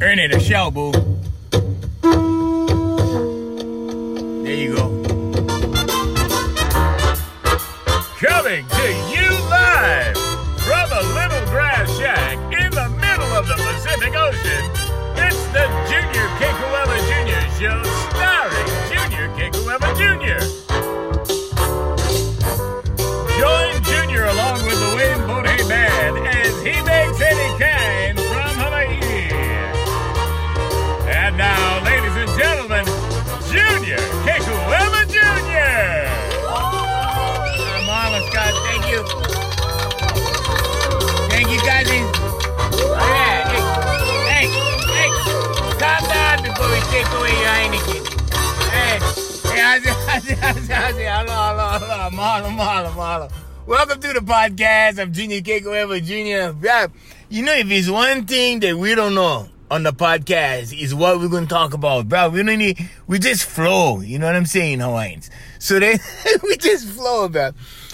Earn it a shell, boo. There you go. Coming to you live from a little grass shack in the middle of the Pacific Ocean. It's the Junior Kekuewa Jr. Show Welcome to the podcast of Junior Kekuewa Jr. Yeah, you know, if it's one thing that we don't know on the podcast is what we're to talk about, bro. We don't need, we just flow. You know what I'm saying, Hawaiians? So then we just flow, bro.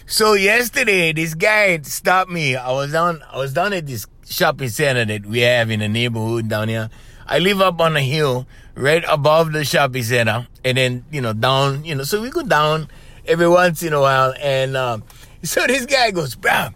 So yesterday, this guy stopped me. I was down, I was down at this shopping center that we have in the neighborhood down here. I live up on a hill right above the shopping center and then, you know, down, you know, so we go down every once in a while. And, um, so this guy goes, bro,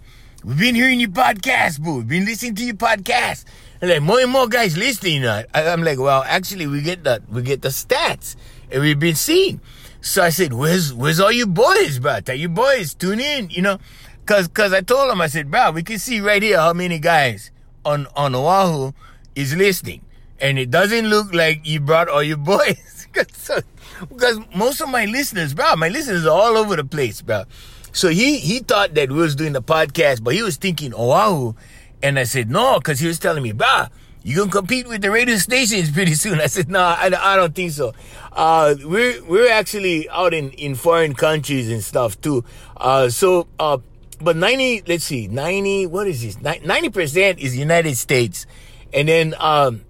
we've been hearing your podcast, boo. We've been listening to your podcast. And like more and more guys listening. I, I'm like, well, actually, we get the we get the stats, and we've been seeing. So I said, where's where's all you boys, bro? Tell you boys, tune in, you know, cause cause I told him, I said, bro, we can see right here how many guys on on Oahu is listening, and it doesn't look like you brought all your boys, cause, because most of my listeners, bro, my listeners are all over the place, bro. So he he thought that we was doing the podcast, but he was thinking Oahu. And I said, no, because he was telling me, bro, you to compete with the radio stations pretty soon. I said, no, I, I don't think so. Uh, we're, we're actually out in, in foreign countries and stuff too. Uh, so, uh, but 90, let's see, 90, what is this? 90% is United States. And then, um,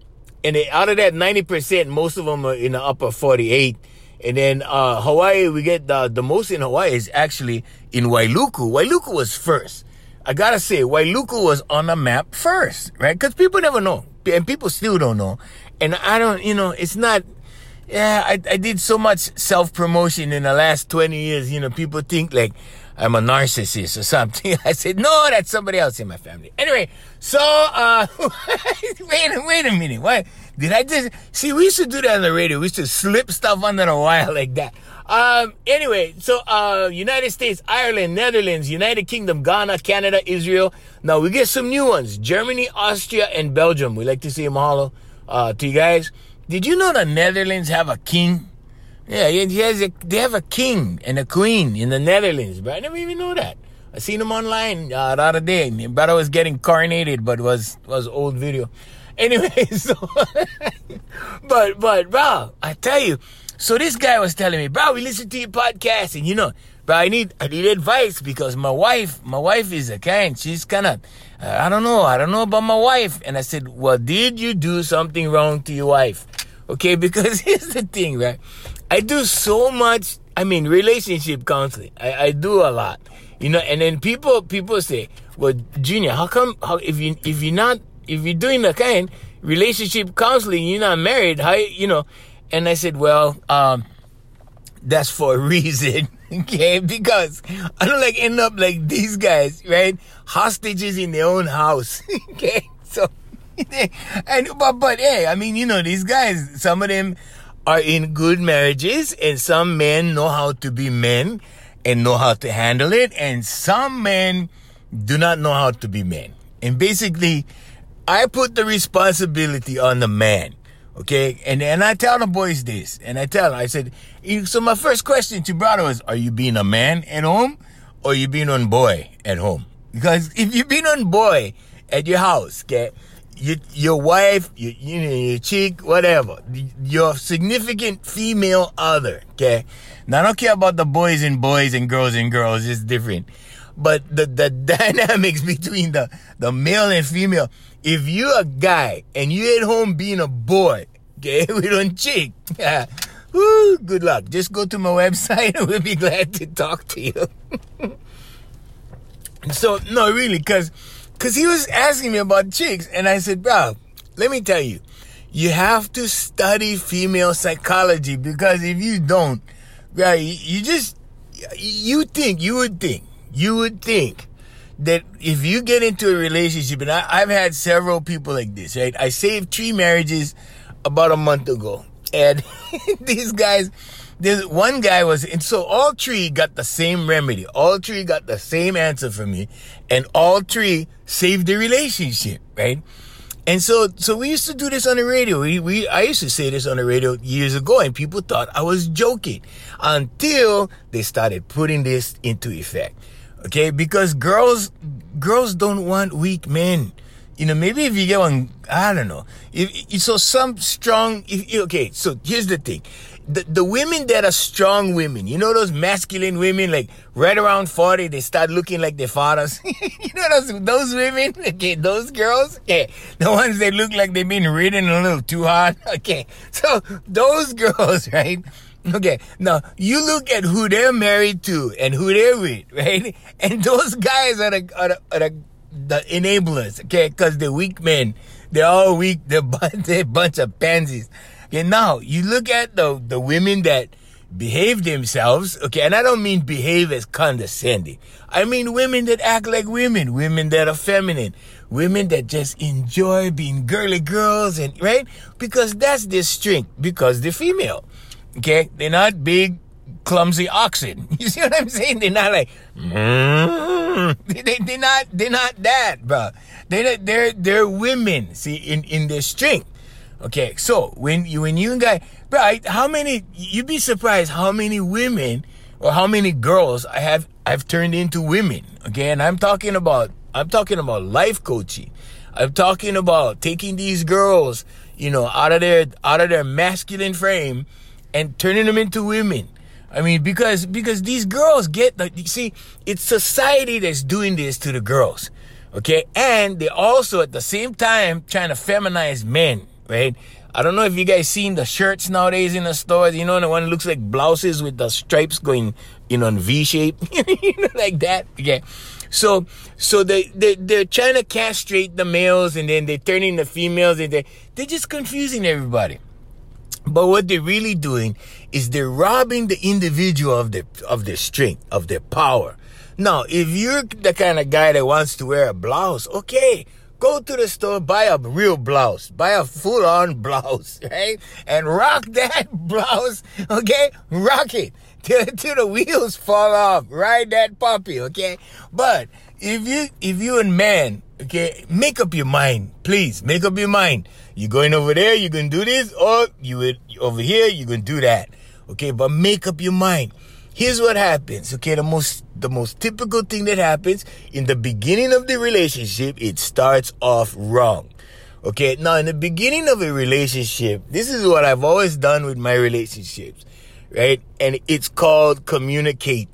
and out of that 90%, most of them are in the upper 48. And then, uh, Hawaii, we get the, the most in Hawaii is actually in Wailuku. Wailuku was first. I gotta say, Wailuku was on the map first, right? Because people never know, and people still don't know. And I don't, you know, it's not. Yeah, I, I did so much self promotion in the last 20 years. You know, people think like I'm a narcissist or something. I said, no, that's somebody else in my family. Anyway, so, uh, wait, wait a minute. What? Did I just, see, we used to do that on the radio. We used to slip stuff under the wire like that. Um, anyway, so, uh, United States, Ireland, Netherlands, United Kingdom, Ghana, Canada, Israel. Now we get some new ones. Germany, Austria, and Belgium. We like to say mahalo, uh, to you guys. Did you know the Netherlands have a king? Yeah, he has a, they have a king and a queen in the Netherlands, but I never even know that. I seen him online, uh, the other day. My brother was getting coronated, but was, was old video. Anyway, so, but, but, bro, I tell you, so this guy was telling me, bro, we listen to your podcast, and you know, bro, I need I need advice because my wife, my wife is a kind. She's kind of, uh, I don't know, I don't know about my wife. And I said, well, did you do something wrong to your wife? Okay, because here's the thing, right? I do so much. I mean, relationship counseling. I, I do a lot, you know. And then people people say, well, Junior, how come? How if you if you're not if you're doing the kind relationship counseling, you're not married. How you know? And I said, well, um, that's for a reason. Okay. Because I don't like end up like these guys, right? Hostages in their own house. okay. So, and, but, but hey, I mean, you know, these guys, some of them are in good marriages and some men know how to be men and know how to handle it. And some men do not know how to be men. And basically, I put the responsibility on the man. Okay. And, and I tell the boys this, and I tell them, I said, so my first question to brother was, are you being a man at home or you being on boy at home? Because if you've been on boy at your house, okay, your, your wife, your, you know, your chick, whatever, your significant female other, okay? Now I don't care about the boys and boys and girls and girls, it's different. But the, the dynamics between the, the male and female, if you're a guy and you at home being a boy, okay, we don't chick. Woo, good luck. Just go to my website and we'll be glad to talk to you. so, no, really, because cause he was asking me about chicks, and I said, bro, let me tell you, you have to study female psychology because if you don't, right, you just, you think, you would think, you would think that if you get into a relationship, and I, have had several people like this, right? I saved three marriages about a month ago. And these guys, there's one guy was, and so all three got the same remedy. All three got the same answer from me, and all three saved the relationship, right? And so, so we used to do this on the radio. We, we, I used to say this on the radio years ago, and people thought I was joking until they started putting this into effect. Okay, because girls, girls don't want weak men. You know, maybe if you get one, I don't know. If, so some strong, if, okay, so here's the thing the, the women that are strong women, you know those masculine women, like right around 40, they start looking like their fathers. you know those, those women, okay, those girls, okay, the ones that look like they've been ridden a little too hard, okay. So those girls, right? Okay, now you look at who they're married to and who they're with, right? And those guys are the, are the, are the, the enablers, okay? Because they're weak men. They're all weak. They're, a bunch of pansies. Okay, now you look at the the women that behave themselves, okay, and I don't mean behave as condescending. I mean women that act like women, women that are feminine, women that just enjoy being girly girls and right? Because that's their strength, because they're female. Okay? They're not big, clumsy oxen. You see what I'm saying? They're not like mm. they, they, are not they're not that, bro. They they're they're women, see, in, in their strength. Okay, so when you when you guys, right? How many? You'd be surprised how many women or how many girls I have I've turned into women. Okay, and I'm talking about I'm talking about life coaching. I'm talking about taking these girls, you know, out of their out of their masculine frame and turning them into women. I mean, because because these girls get the you see, it's society that's doing this to the girls. Okay, and they also at the same time trying to feminize men right? I don't know if you guys seen the shirts nowadays in the stores. You know, the one that looks like blouses with the stripes going, you know, in V shape, you know, like that. Okay. So, so they, they, they're trying to castrate the males and then they're turning the females and they, they're just confusing everybody. But what they're really doing is they're robbing the individual of their, of their strength, of their power. Now, if you're the kind of guy that wants to wear a blouse, okay, Go to the store, buy a real blouse, buy a full on blouse, right? And rock that blouse, okay? Rock it till, till the wheels fall off. Ride that puppy, okay? But if you, if you and man, okay, make up your mind, please, make up your mind. You're going over there, you're gonna do this, or you over here, you're gonna do that, okay? But make up your mind. Here's what happens, okay? The most the most typical thing that happens in the beginning of the relationship, it starts off wrong. Okay, now in the beginning of a relationship, this is what I've always done with my relationships, right? And it's called communicate.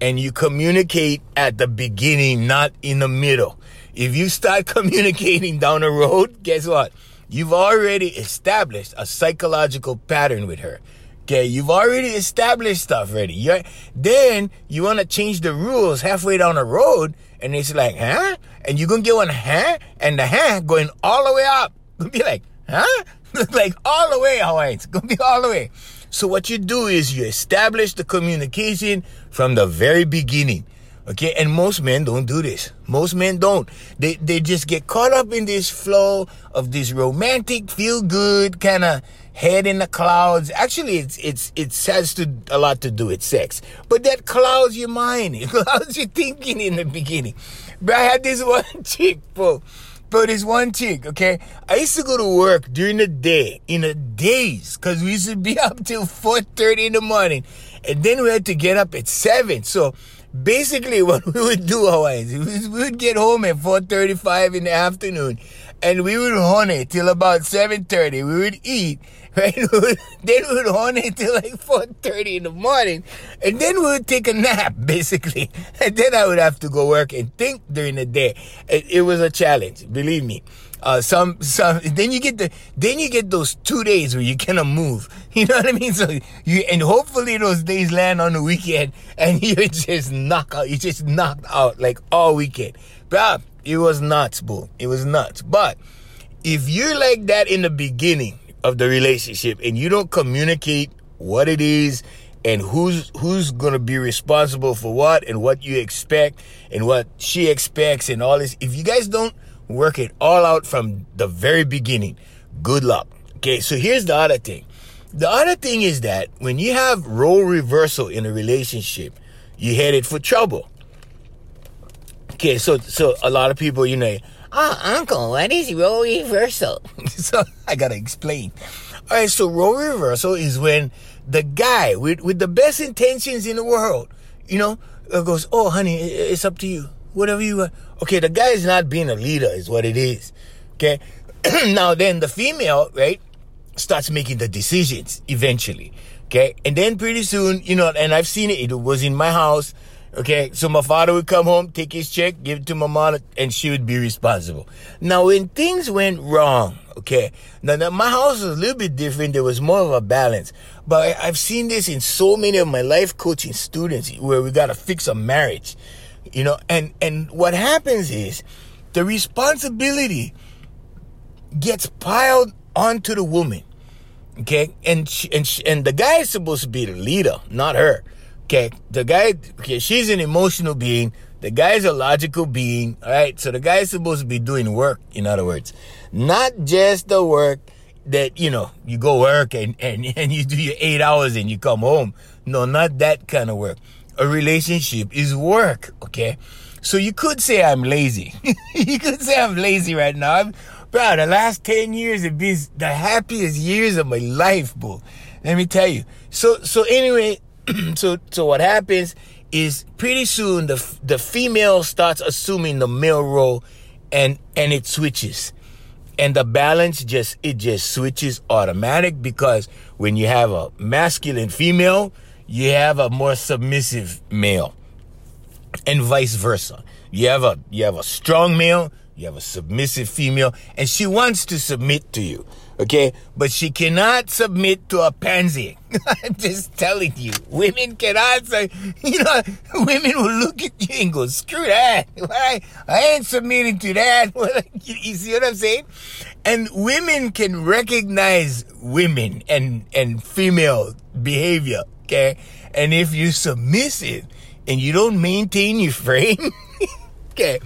And you communicate at the beginning, not in the middle. If you start communicating down the road, guess what? You've already established a psychological pattern with her. Okay, you've already established stuff already. You're, then you want to change the rules halfway down the road, and it's like, huh? And you're gonna get one, huh? And the huh going all the way up. Gonna be like, huh? like all the way, Hawaii. It's gonna be all the way. So what you do is you establish the communication from the very beginning. Okay, and most men don't do this. Most men don't. They they just get caught up in this flow of this romantic, feel good kind of head in the clouds. Actually, it's it's it has to a lot to do with sex, but that clouds your mind. It clouds your thinking in the beginning. But I had this one chick, bro. But it's one chick, okay? I used to go to work during the day, in the days, because we used to be up till 4.30 in the morning. And then we had to get up at 7. So basically what we would do, always, we would get home at 4.35 in the afternoon. And we would hone it till about 7.30. We would eat right? then we would hone it till like 4.30 in the morning. And then we would take a nap, basically. And then I would have to go work and think during the day. It, it was a challenge, believe me. Uh, some, some, then you get the, then you get those two days where you cannot move. You know what I mean? So you, and hopefully those days land on the weekend and you just knock out, you just knocked out like all weekend. But it was nuts, boo. It was nuts. But, if you're like that in the beginning of the relationship and you don't communicate what it is and who's who's gonna be responsible for what and what you expect and what she expects and all this, if you guys don't work it all out from the very beginning, good luck. Okay, so here's the other thing. The other thing is that when you have role reversal in a relationship, you're headed for trouble. Okay, so so a lot of people, you know, oh, uncle, what is role reversal? so I gotta explain. All right, so role reversal is when the guy with with the best intentions in the world, you know, uh, goes, "Oh, honey, it's up to you. Whatever you want." Okay, the guy is not being a leader, is what it is. Okay, now then the female, right? starts making the decisions eventually. Okay. And then pretty soon, you know, and I've seen it, it was in my house. Okay. So my father would come home, take his check, give it to my mom, and she would be responsible. Now, when things went wrong, okay, now, now my house was a little bit different. There was more of a balance. But I, I've seen this in so many of my life coaching students where we got to fix a marriage, you know, and, and what happens is the responsibility gets piled onto the woman. Okay, and she, and she, and the guy is supposed to be the leader, not her. Okay, the guy. Okay, she's an emotional being. The guy is a logical being. All right, so the guy is supposed to be doing work. In other words, not just the work that you know you go work and and and you do your eight hours and you come home. No, not that kind of work. A relationship is work. Okay, so you could say I'm lazy. you could say I'm lazy right now. Bro, the last 10 years have been the happiest years of my life, bro. Let me tell you. So, so anyway, so, so what happens is pretty soon the, the female starts assuming the male role and, and it switches. And the balance just, it just switches automatic because when you have a masculine female, you have a more submissive male and vice versa. You have a, you have a strong male, you have a submissive female, and she wants to submit to you. Okay? But she cannot submit to a pansy. I'm just telling you. Women cannot say, you know, women will look at you and go, screw that. I, I ain't submitting to that. you see what I'm saying? And women can recognize women and, and female behavior. Okay? And if you're submissive and you don't maintain your frame, okay,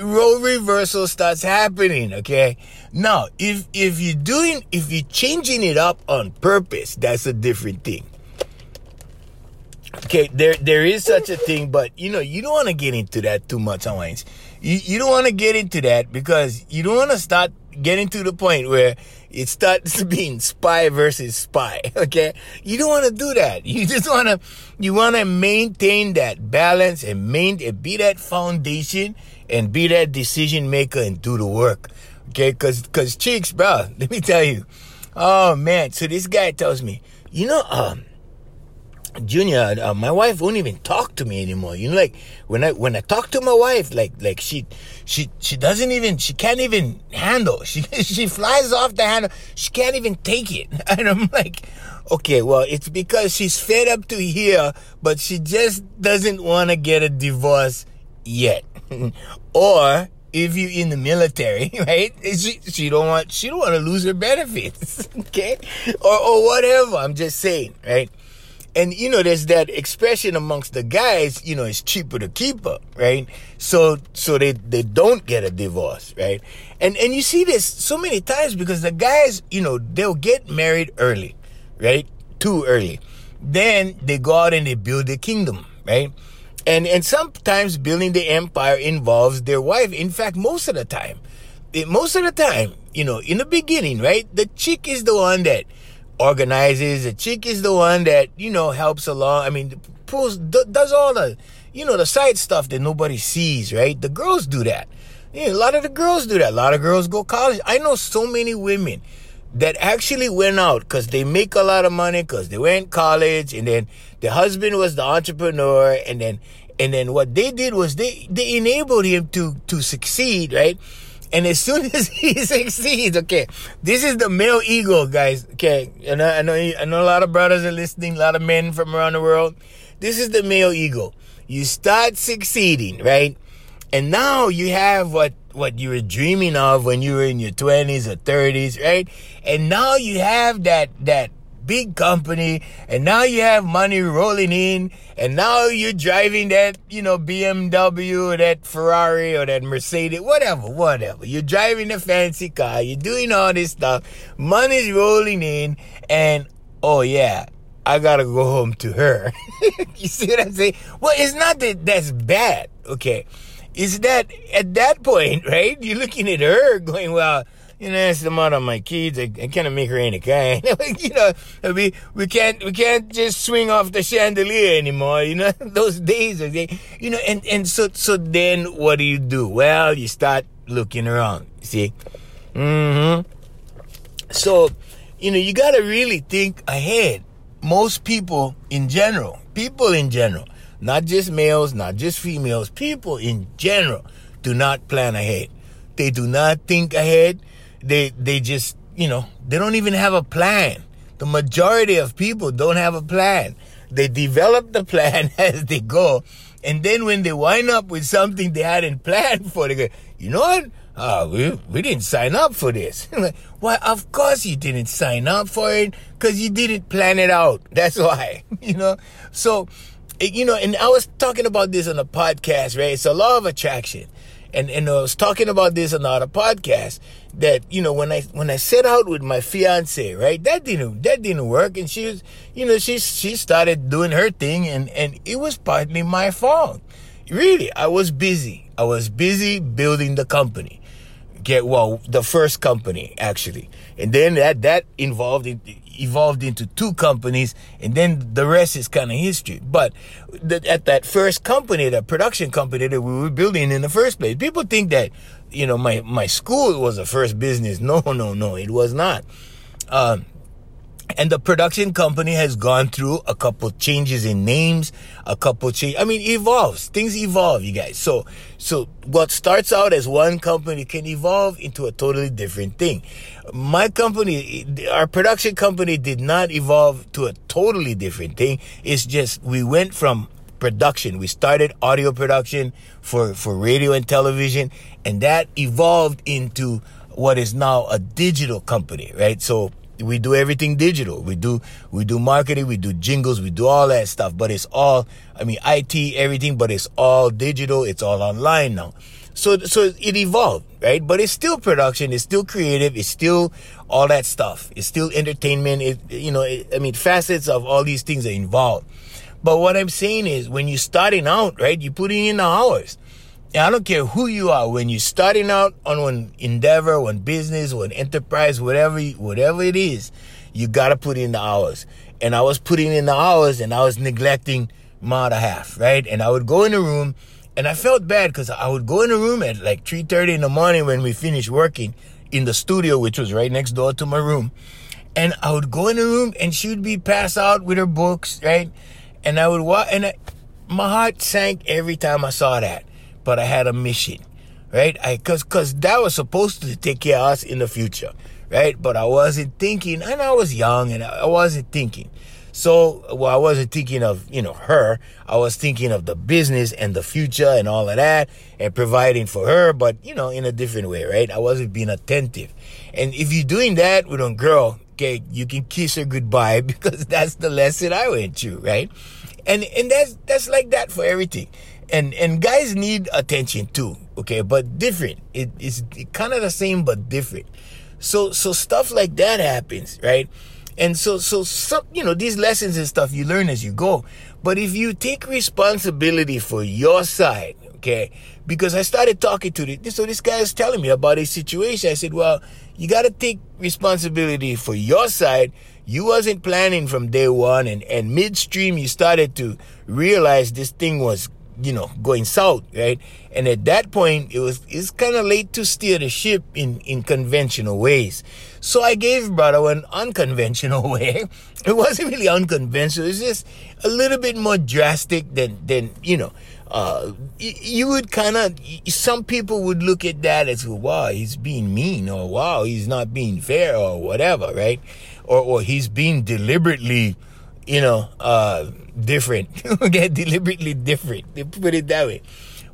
role reversal starts happening, okay? Now, if if you're doing if you're changing it up on purpose, that's a different thing. Okay, there there is such a thing, but you know, you don't want to get into that too much, Hawaiians. You you don't want to get into that because you don't want to start getting to the point where it starts being spy versus spy. Okay, you don't want to do that. You just want to you want to maintain that balance and maintain be that foundation and be that decision maker and do the work. Okay, cause cause chicks, bro, let me tell you. Oh man, so this guy tells me, you know, um, Junior, uh, my wife won't even talk to me anymore. You know, like when I when I talk to my wife, like like she she she doesn't even she can't even handle. She she flies off the handle. She can't even take it. And I'm like, okay, well, it's because she's fed up to here, but she just doesn't want to get a divorce yet. or if you're in the military, right? She, she don't want she don't want to lose her benefits, okay? Or or whatever. I'm just saying, right? And you know, there's that expression amongst the guys, you know, it's cheaper to keep her, right? So so they they don't get a divorce, right? And and you see this so many times because the guys, you know, they'll get married early, right? Too early. Then they go out and they build a kingdom, right? And and sometimes building the empire involves their wife. In fact, most of the time, it, most of the time, you know, in the beginning, right? The chick is the one that organizes. The chick is the one that you know helps along. I mean, pulls does all the you know the side stuff that nobody sees, right? The girls do that. Yeah, a lot of the girls do that. A lot of girls go college. I know so many women that actually went out because they make a lot of money because they went college and then the husband was the entrepreneur and then and then what they did was they they enabled him to to succeed right? And as soon as he succeeds okay this is the male ego guys okay? And I, I know I know a lot of brothers are listening a lot of men from around the world. This is the male ego. You start succeeding right? And now you have what what you were dreaming of when you were in your 20s or 30s, right? And now you have that that big company and now you have money rolling in and now you're driving that, you know, BMW or that Ferrari or that Mercedes, whatever, whatever. You're driving a fancy car, you're doing all this stuff, money's rolling in and oh yeah, I gotta go home to her. you see what I'm saying? Well, it's not that that's bad, okay? It's that at that point, right? You're looking at her going, well, you know, that's the mother of my kids. I, I can't make her any kind. you know, we we can't we can't just swing off the chandelier anymore. You know, those days are. You know, and and so so then what do you do? Well, you start looking around. See, mm-hmm. So, you know, you got to really think ahead most people in general, people in general, not just males, not just females, people in general do not plan ahead. They do not think ahead. They they just, you know, they don't even have a plan. The majority of people don't have a plan. They develop the plan as they go. And then when they wind up with something they hadn't planned for, they go, you know what? oh, we, we didn't sign up for this. Why, of course you didn't sign up for it because you didn't plan it out. That's why, you know? So, you know, and I was talking about this on a podcast, right? It's a law of attraction. And, and I was talking about this on other podcast that, you know, when I, when I set out with my fiance, right? That didn't, that didn't work. And she was, you know, she, she started doing her thing and, and it was partly my fault. Really, I was busy. I was busy building the company get well the first company actually and then that that involved it evolved into two companies and then the rest is kind of history but the, at that first company the production company that we were building in the first place people think that you know my my school was the first business no no no it was not um, and the production company has gone through a couple changes in names, a couple change. I mean, evolves. Things evolve, you guys. So, so what starts out as one company can evolve into a totally different thing. My company, our production company did not evolve to a totally different thing. It's just we went from production. We started audio production for, for radio and television, and that evolved into what is now a digital company, right? So we do everything digital. We do we do marketing, we do jingles, we do all that stuff. But it's all I mean IT, everything, but it's all digital. It's all online now. So so it evolved, right? But it's still production. It's still creative. It's still all that stuff. It's still entertainment. It you know it, I mean facets of all these things are involved. But what I'm saying is when you're starting out, right? You're putting in the hours. And I don't care who you are when you're starting out on one endeavor, one business, one enterprise, whatever, whatever it is, you gotta put in the hours. And I was putting in the hours and I was neglecting my other half, right? And I would go in the room and I felt bad because I would go in the room at like 3.30 in the morning when we finished working in the studio, which was right next door to my room. And I would go in the room and she would be passed out with her books, right? And I would walk and I, my heart sank every time I saw that but I had a mission, right? I, cause, cause that was supposed to take care of us in the future, right? But I wasn't thinking, and I was young and I wasn't thinking. So, well, I wasn't thinking of, you know, her. I was thinking of the business and the future and all of that and providing for her, but, you know, in a different way, right? I wasn't being attentive. And if you're doing that with a girl, okay, you can kiss her goodbye because that's the lesson I went through, right? And, and that's, that's like that for everything. And and guys need attention too okay? But different. It's kind of the same but different. So so stuff like that happens right? And so so some you know these lessons and stuff you learn as you go. But if you take responsibility for your side okay? Because i started talking to this so this guy is telling me about his situation. I said well you got to take responsibility for your side you wasn't planning from day one and and midstream you started to realize this thing was you know, going south, right? And at that point, it was it's kind of late to steer the ship in in conventional ways. So I gave brother an unconventional way. It wasn't really unconventional. It's just a little bit more drastic than than you know. Uh, you would kind of some people would look at that as wow he's being mean or wow he's not being fair or whatever right or or he's being deliberately you know uh different. get deliberately different. They put it that way.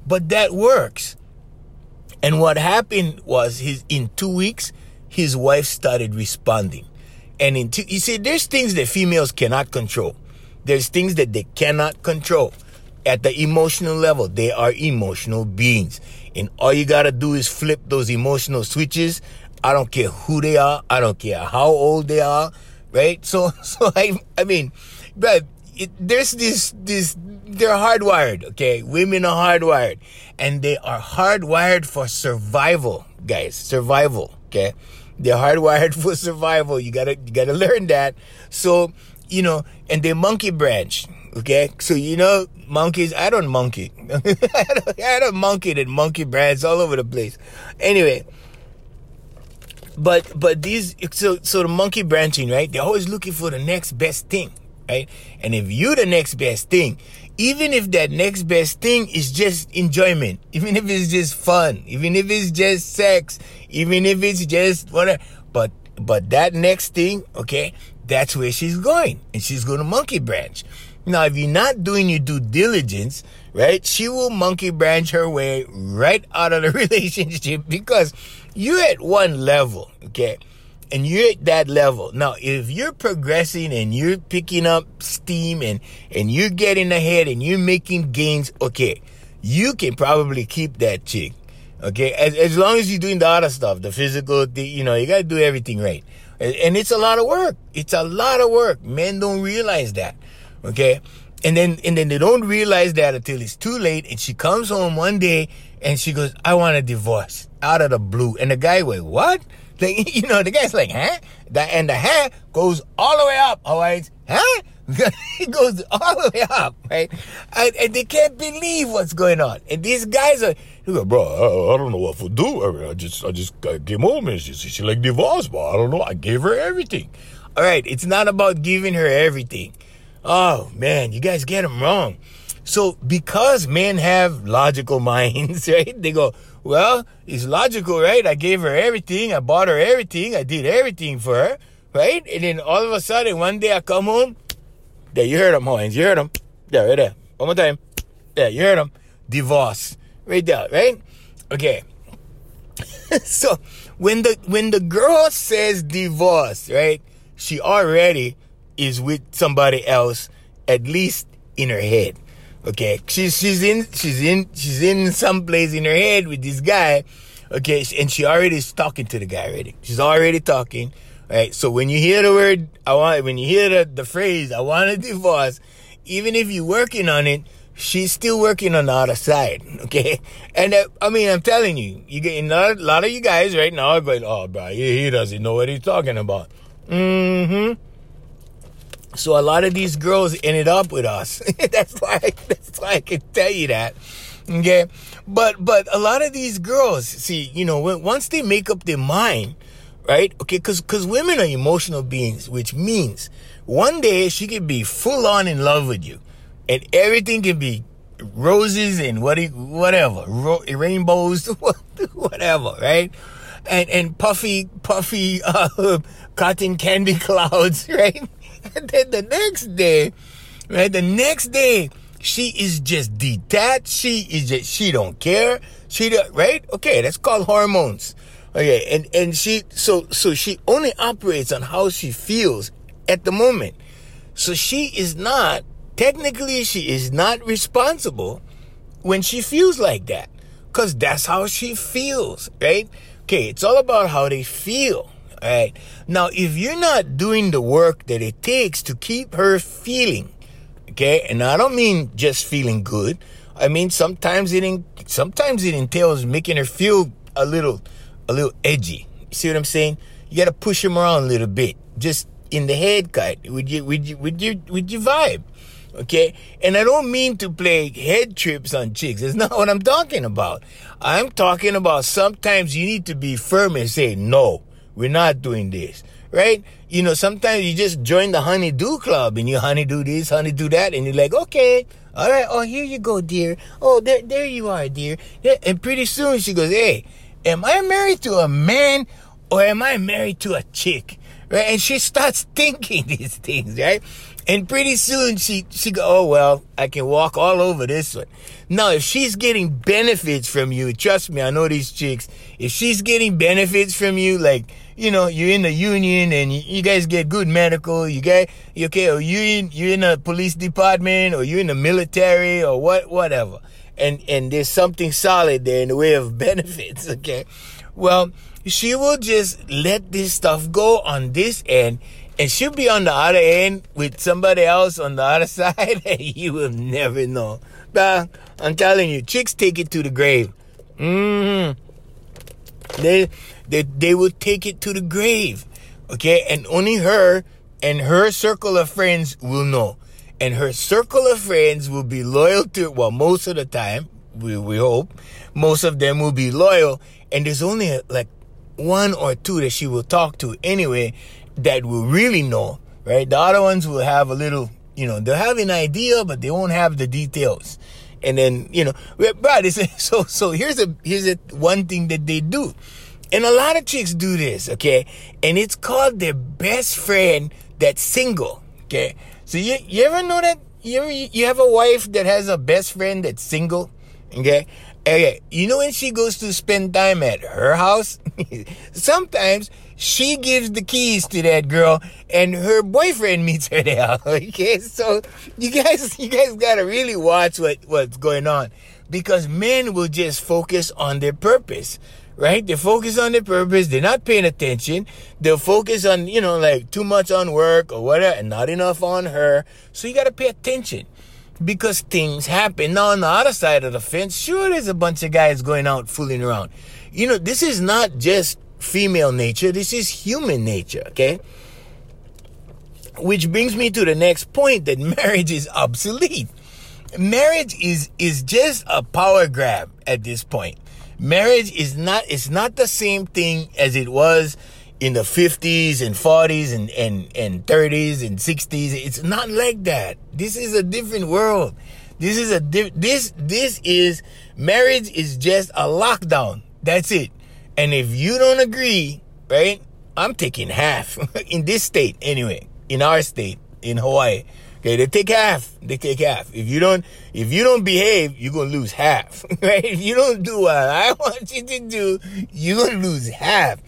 But that works. And what happened was his in two weeks, his wife started responding. And in two, you see, there's things that females cannot control. There's things that they cannot control. At the emotional level, they are emotional beings. And all you gotta do is flip those emotional switches. I don't care who they are. I don't care how old they are. Right? So, so I, I mean, but it, there's this, this, they're hardwired. Okay. Women are hardwired and they are hardwired for survival, guys. Survival. Okay. They're hardwired for survival. You gotta, you gotta learn that. So, you know, and they monkey branch. Okay. So, you know, monkeys, I don't monkey. I don't monkey that monkey branch all over the place. Anyway, but, but these, so, so the monkey branching, right? They're always looking for the next best thing, right? And if you're the next best thing, even if that next best thing is just enjoyment, even if it's just fun, even if it's just sex, even if it's just whatever, but, but that next thing, okay, that's where she's going and she's going to monkey branch. Now, if you're not doing your due diligence, right, she will monkey branch her way right out of the relationship because you're at one level, okay? And you're at that level. Now, if you're progressing and you're picking up steam and, and you're getting ahead and you're making gains, okay, you can probably keep that chick. Okay. As, as long as you're doing the other stuff, the physical, the, you know, you got to do everything right. And, and it's a lot of work. It's a lot of work. Men don't realize that. Okay. And then, and then they don't realize that until it's too late. And she comes home one day and she goes, I want a divorce out of the blue. And the guy went, what? Like, you know, the guy's like, huh? That, and the huh goes all the way up. All right. Huh? it goes all the way up, right? And, and, they can't believe what's going on. And these guys are, go, bro, I, I, don't know what to do. I just, I just came home and she, she like divorced, but I don't know. I gave her everything. All right. It's not about giving her everything. Oh man, you guys get them wrong. So because men have logical minds, right? They go, well, it's logical, right? I gave her everything. I bought her everything. I did everything for her, right? And then all of a sudden, one day I come home. There, you heard them, Hawaiians. You heard them. There, right there. One more time. There, you heard them. Divorce. Right there, right? Okay. so when the when the girl says divorce, right? She already is with somebody else, at least in her head. Okay, she's she's in she's in she's in some place in her head with this guy. Okay, and she already is talking to the guy already. She's already talking. Right. So when you hear the word, I want when you hear the, the phrase, I want a divorce, even if you're working on it, she's still working on the other side. Okay. And uh, I mean, I'm telling you, you get a lot, a lot of you guys right now are going, oh, bro, he, he doesn't know what he's talking about. Mm-hmm. So a lot of these girls ended up with us. that's why that's why I can tell you that. Okay. But but a lot of these girls, see, you know, once they make up their mind, right? Okay, cuz cuz women are emotional beings, which means one day she could be full on in love with you and everything can be roses and what whatever, rainbows, whatever, right? And and puffy puffy uh, cotton candy clouds, right? And then the next day, right? The next day, she is just detached. She is just, she don't care. She, do, right? Okay, that's called hormones. Okay, and, and she, so, so she only operates on how she feels at the moment. So she is not, technically, she is not responsible when she feels like that. Cause that's how she feels, right? Okay, it's all about how they feel. Right Now, if you're not doing the work that it takes to keep her feeling, okay, and I don't mean just feeling good. I mean sometimes it in, sometimes it entails making her feel a little a little edgy. You see what I'm saying? You got to push him around a little bit, just in the head cut with your with your with your with your vibe. Okay? And I don't mean to play head trips on chicks. That's not what I'm talking about. I'm talking about sometimes you need to be firm and say no. We're not doing this, right? You know, sometimes you just join the honeydew club and you honeydew this, honeydew that, and you're like, okay, all right, oh, here you go, dear. Oh, there, there you are, dear. And pretty soon she goes, hey, am I married to a man or am I married to a chick? right? And she starts thinking these things, right? And pretty soon she she go, oh well, I can walk all over this one. Now, if she's getting benefits from you, trust me, I know these chicks. If she's getting benefits from you, like you know, you're in the union and you, guys get good medical, you you okay, or you in you're in a police department or you're in the military or what whatever. And and there's something solid there in the way of benefits, okay? Well, she will just let this stuff go on this end and she'll be on the other end with somebody else on the other side and you will never know. But I'm telling you, chicks take it to the grave. Mm-hmm. They, they, they will take it to the grave. Okay? And only her and her circle of friends will know. And her circle of friends will be loyal to, well, most of the time, we, we hope, most of them will be loyal. And there's only like one or two that she will talk to anyway that will really know, right? The other ones will have a little, you know, they'll have an idea, but they won't have the details. And then, you know, but so, so here's a, here's a one thing that they do. And a lot of chicks do this, okay? And it's called their best friend that's single, okay? So you, you ever know that you you have a wife that has a best friend that's single, okay? Okay, you know when she goes to spend time at her house? Sometimes she gives the keys to that girl and her boyfriend meets her there. Okay, so you guys you guys gotta really watch what, what's going on. Because men will just focus on their purpose. Right? They focus on their purpose, they're not paying attention. They'll focus on, you know, like too much on work or whatever, and not enough on her. So you gotta pay attention because things happen. Now, on the other side of the fence, sure, there's a bunch of guys going out fooling around. You know, this is not just female nature, this is human nature, okay? Which brings me to the next point that marriage is obsolete. Marriage is is just a power grab at this point. Marriage is not it's not the same thing as it was in the 50s and 40s and, and, and 30s and 60s. It's not like that. This is a different world. This is a this this is marriage is just a lockdown. That's it. And if you don't agree, right? I'm taking half in this state anyway. In our state, in Hawaii. Okay, they take half. They take half. If you don't, if you don't behave, you're gonna lose half. Right? If you don't do what I want you to do, you're gonna lose half.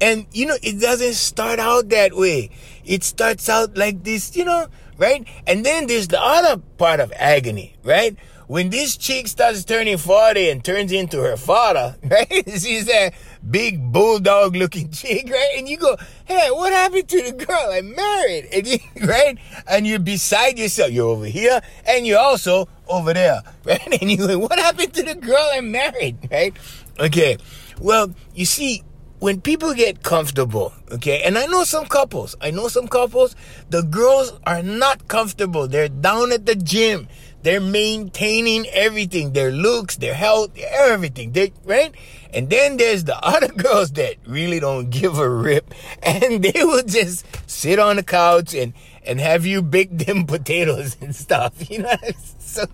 And you know, it doesn't start out that way. It starts out like this, you know, right? And then there's the other part of agony, right? When this chick starts turning 40 and turns into her father, right? She's that big bulldog looking chick, right? And you go, hey, what happened to the girl I married? And you, right? And you're beside yourself. You're over here and you're also over there, right? And you go, what happened to the girl I married, right? Okay. Well, you see, when people get comfortable, okay, and I know some couples, I know some couples, the girls are not comfortable. They're down at the gym. They're maintaining everything, their looks, their health, everything. They right? And then there's the other girls that really don't give a rip and they will just sit on the couch and and have you bake them potatoes and stuff. You know, so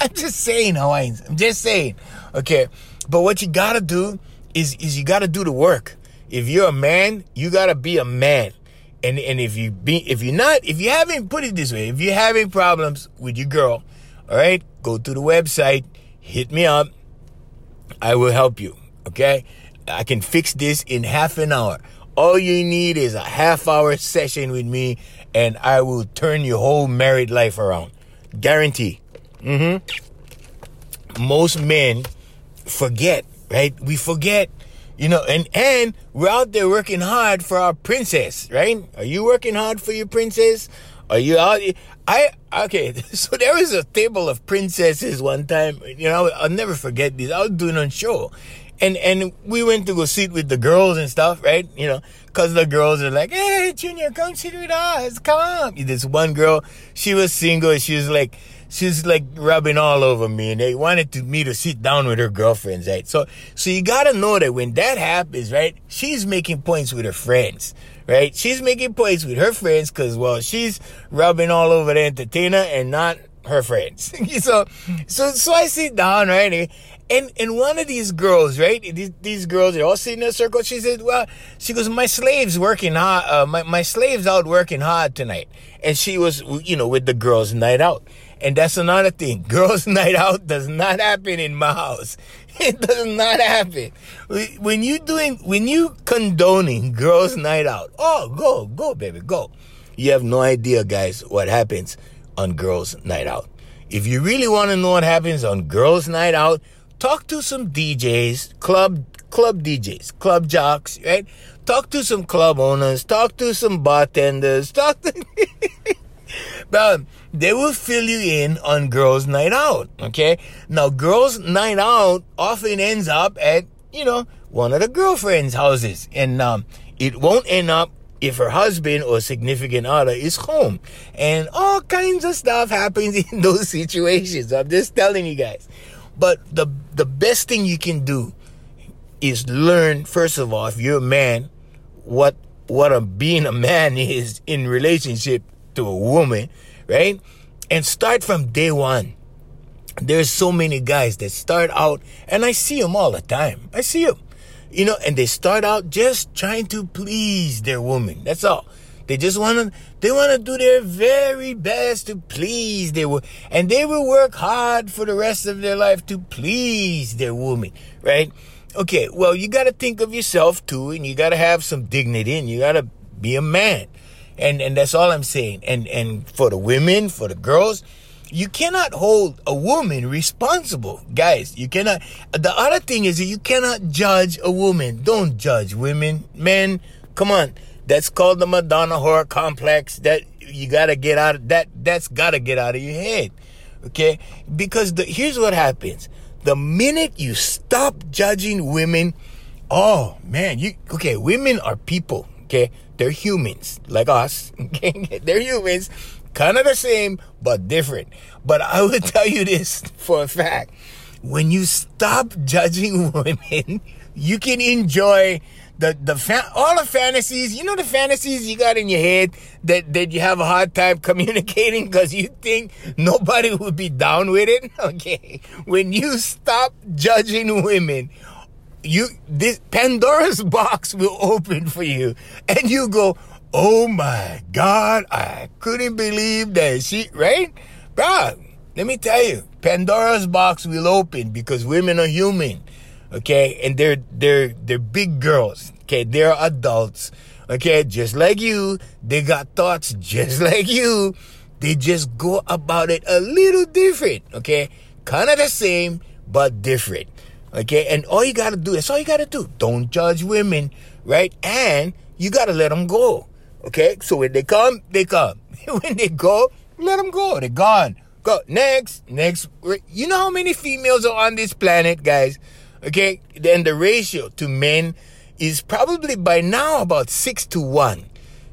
I'm just saying, Hawaiians. I'm just saying. Okay. But what you gotta do is is you got to do the work. If you're a man, you got to be a man. And and if you be if you're not if you haven't put it this way, if you're having problems with your girl, all right, go to the website, hit me up. I will help you. Okay? I can fix this in half an hour. All you need is a half hour session with me and I will turn your whole married life around. Guarantee. Mm-hmm. Most men forget right? We forget, you know, and and we're out there working hard for our princess, right? Are you working hard for your princess? Are you out? I okay. So there was a table of princesses one time. You know, I'll never forget this. I was doing a show, and and we went to go sit with the girls and stuff, right? You know, cause the girls are like, "Hey, Junior, come sit with us. Come." This one girl, she was single. She was like she's like rubbing all over me and they wanted to, me to sit down with her girlfriends, right? So, so you gotta know that when that happens, right? She's making points with her friends, right? She's making points with her friends because, well, she's rubbing all over the entertainer and not her friends. so, so, so I sit down, right? And and one of these girls, right? These, these girls, they're all sitting in a circle. She said, "Well, she goes, my slave's working hard. Uh, my my slave's out working hard tonight." And she was, you know, with the girls' night out. And that's another thing. Girls' night out does not happen in my house. It does not happen. When you doing, when you condoning girls' night out, oh, go, go, baby, go. You have no idea, guys, what happens on girls' night out. If you really want to know what happens on girls' night out, talk to some DJs, club club DJs, club jocks, right? Talk to some club owners, talk to some bartenders, talk to but they will fill you in on girls' night out. Okay. Now, girls' night out often ends up at, you know, one of the girlfriend's houses. And um, it won't end up if her husband or significant other is home. And all kinds of stuff happens in those situations. I'm just telling you guys. But the the best thing you can do is learn first of all, if you're a man, what what a being a man is in relationship to a woman, right? And start from day one. There's so many guys that start out, and I see them all the time. I see them, you know, and they start out just trying to please their woman. That's all. They just want to, they want to do their very best to please their woman. And they will work hard for the rest of their life to please their woman, right? Okay, well, you got to think of yourself too, and you got to have some dignity, and you got to be a man. And and that's all I'm saying. And and for the women, for the girls, you cannot hold a woman responsible, guys. You cannot. The other thing is that you cannot judge a woman. Don't judge women, men. Come on, that's called the Madonna whore complex. That you gotta get out of that. That's gotta get out of your head, okay? Because the, here's what happens: the minute you stop judging women, oh man, you okay? Women are people, okay? They're humans like us. They're humans, kind of the same, but different. But I will tell you this for a fact. When you stop judging women, you can enjoy the the fa- all the fantasies. You know the fantasies you got in your head that that you have a hard time communicating because you think nobody would be down with it. Okay, when you stop judging women, you this Pandora's box will open for you, and you go, "Oh my God, I couldn't believe that she right, bro." Let me tell you, Pandora's box will open because women are human, okay, and they're they're they're big girls, okay, they're adults, okay, just like you. They got thoughts just like you. They just go about it a little different, okay, kind of the same but different. Okay, and all you gotta do, that's all you gotta do. Don't judge women, right? And you gotta let them go. Okay, so when they come, they come. when they go, let them go. They're gone. Go next, next. You know how many females are on this planet, guys? Okay, then the ratio to men is probably by now about six to one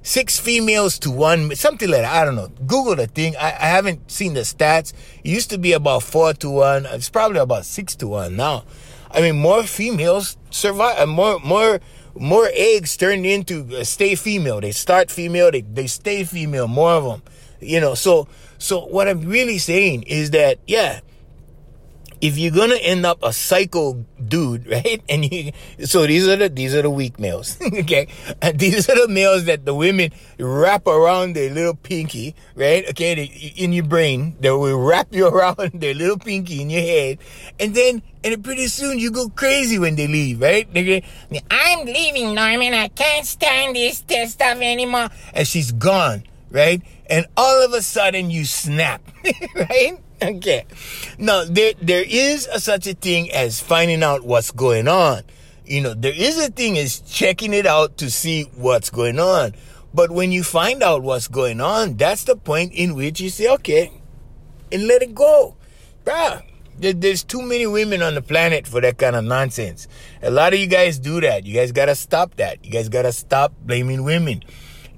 six females to one, something like that. I don't know. Google the thing. I, I haven't seen the stats. It used to be about four to one. It's probably about six to one now. I mean, more females survive, uh, more, more, more eggs turn into uh, stay female. They start female, they, they stay female, more of them. You know, so, so what I'm really saying is that, yeah, if you're gonna end up a psycho dude, right? And you, so these are the these are the weak males, okay? And these are the males that the women wrap around their little pinky, right? Okay, they, in your brain, they will wrap you around their little pinky in your head, and then and pretty soon you go crazy when they leave, right? They I'm leaving, Norman. I can't stand this, this stuff anymore. And she's gone, right? And all of a sudden you snap, right? okay. Now there there is a, such a thing as finding out what's going on. You know, there is a thing as checking it out to see what's going on. But when you find out what's going on, that's the point in which you say, okay, and let it go. Bruh, there's too many women on the planet for that kind of nonsense. A lot of you guys do that. You guys gotta stop that. You guys gotta stop blaming women.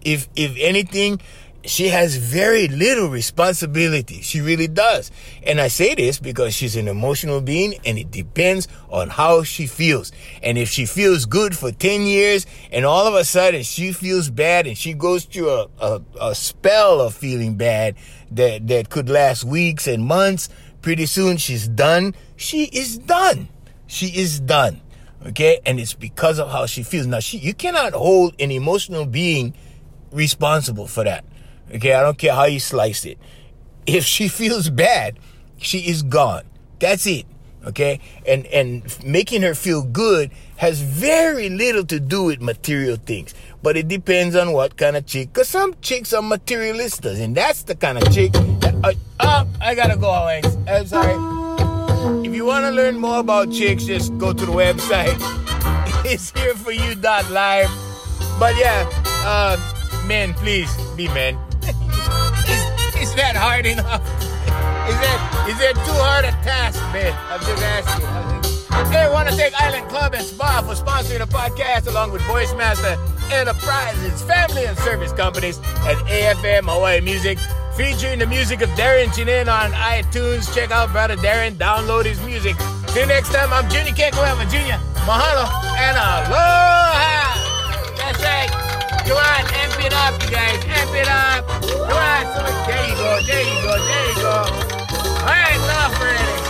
If if anything, she has very little responsibility. She really does. And I say this because she's an emotional being and it depends on how she feels. And if she feels good for 10 years and all of a sudden she feels bad and she goes through a, a, a spell of feeling bad that, that could last weeks and months, Pretty soon she's done. She is done. She is done. Okay? And it's because of how she feels. Now, she, you cannot hold an emotional being responsible for that. Okay? I don't care how you slice it. If she feels bad, she is gone. That's it. Okay? And and making her feel good has very little to do with material things. But it depends on what kind of chick. Cause some chicks are materialistas, and that's the kind of chick that uh, oh, I gotta go, Alex. I'm sorry. If you want to learn more about chicks, just go to the website. It's here for you live. But yeah, uh, men, please be men. Is, that hard enough? Is that is that too hard a task, man? I'm just asking. Hey, I want to thank Island Club and Spa for sponsoring the podcast, along with Voicemaster Enterprises, family and service companies, and AFM Hawaii Music, featuring the music of Darren Chinin on iTunes. Check out brother Darren, download his music. Till next time, I'm Junior Kekuewa Junior. Mahalo and aloha. That's right. Come on, amp it up, you guys. Amp it up. Come on. There you go. There you go. There you go. All right, enough already.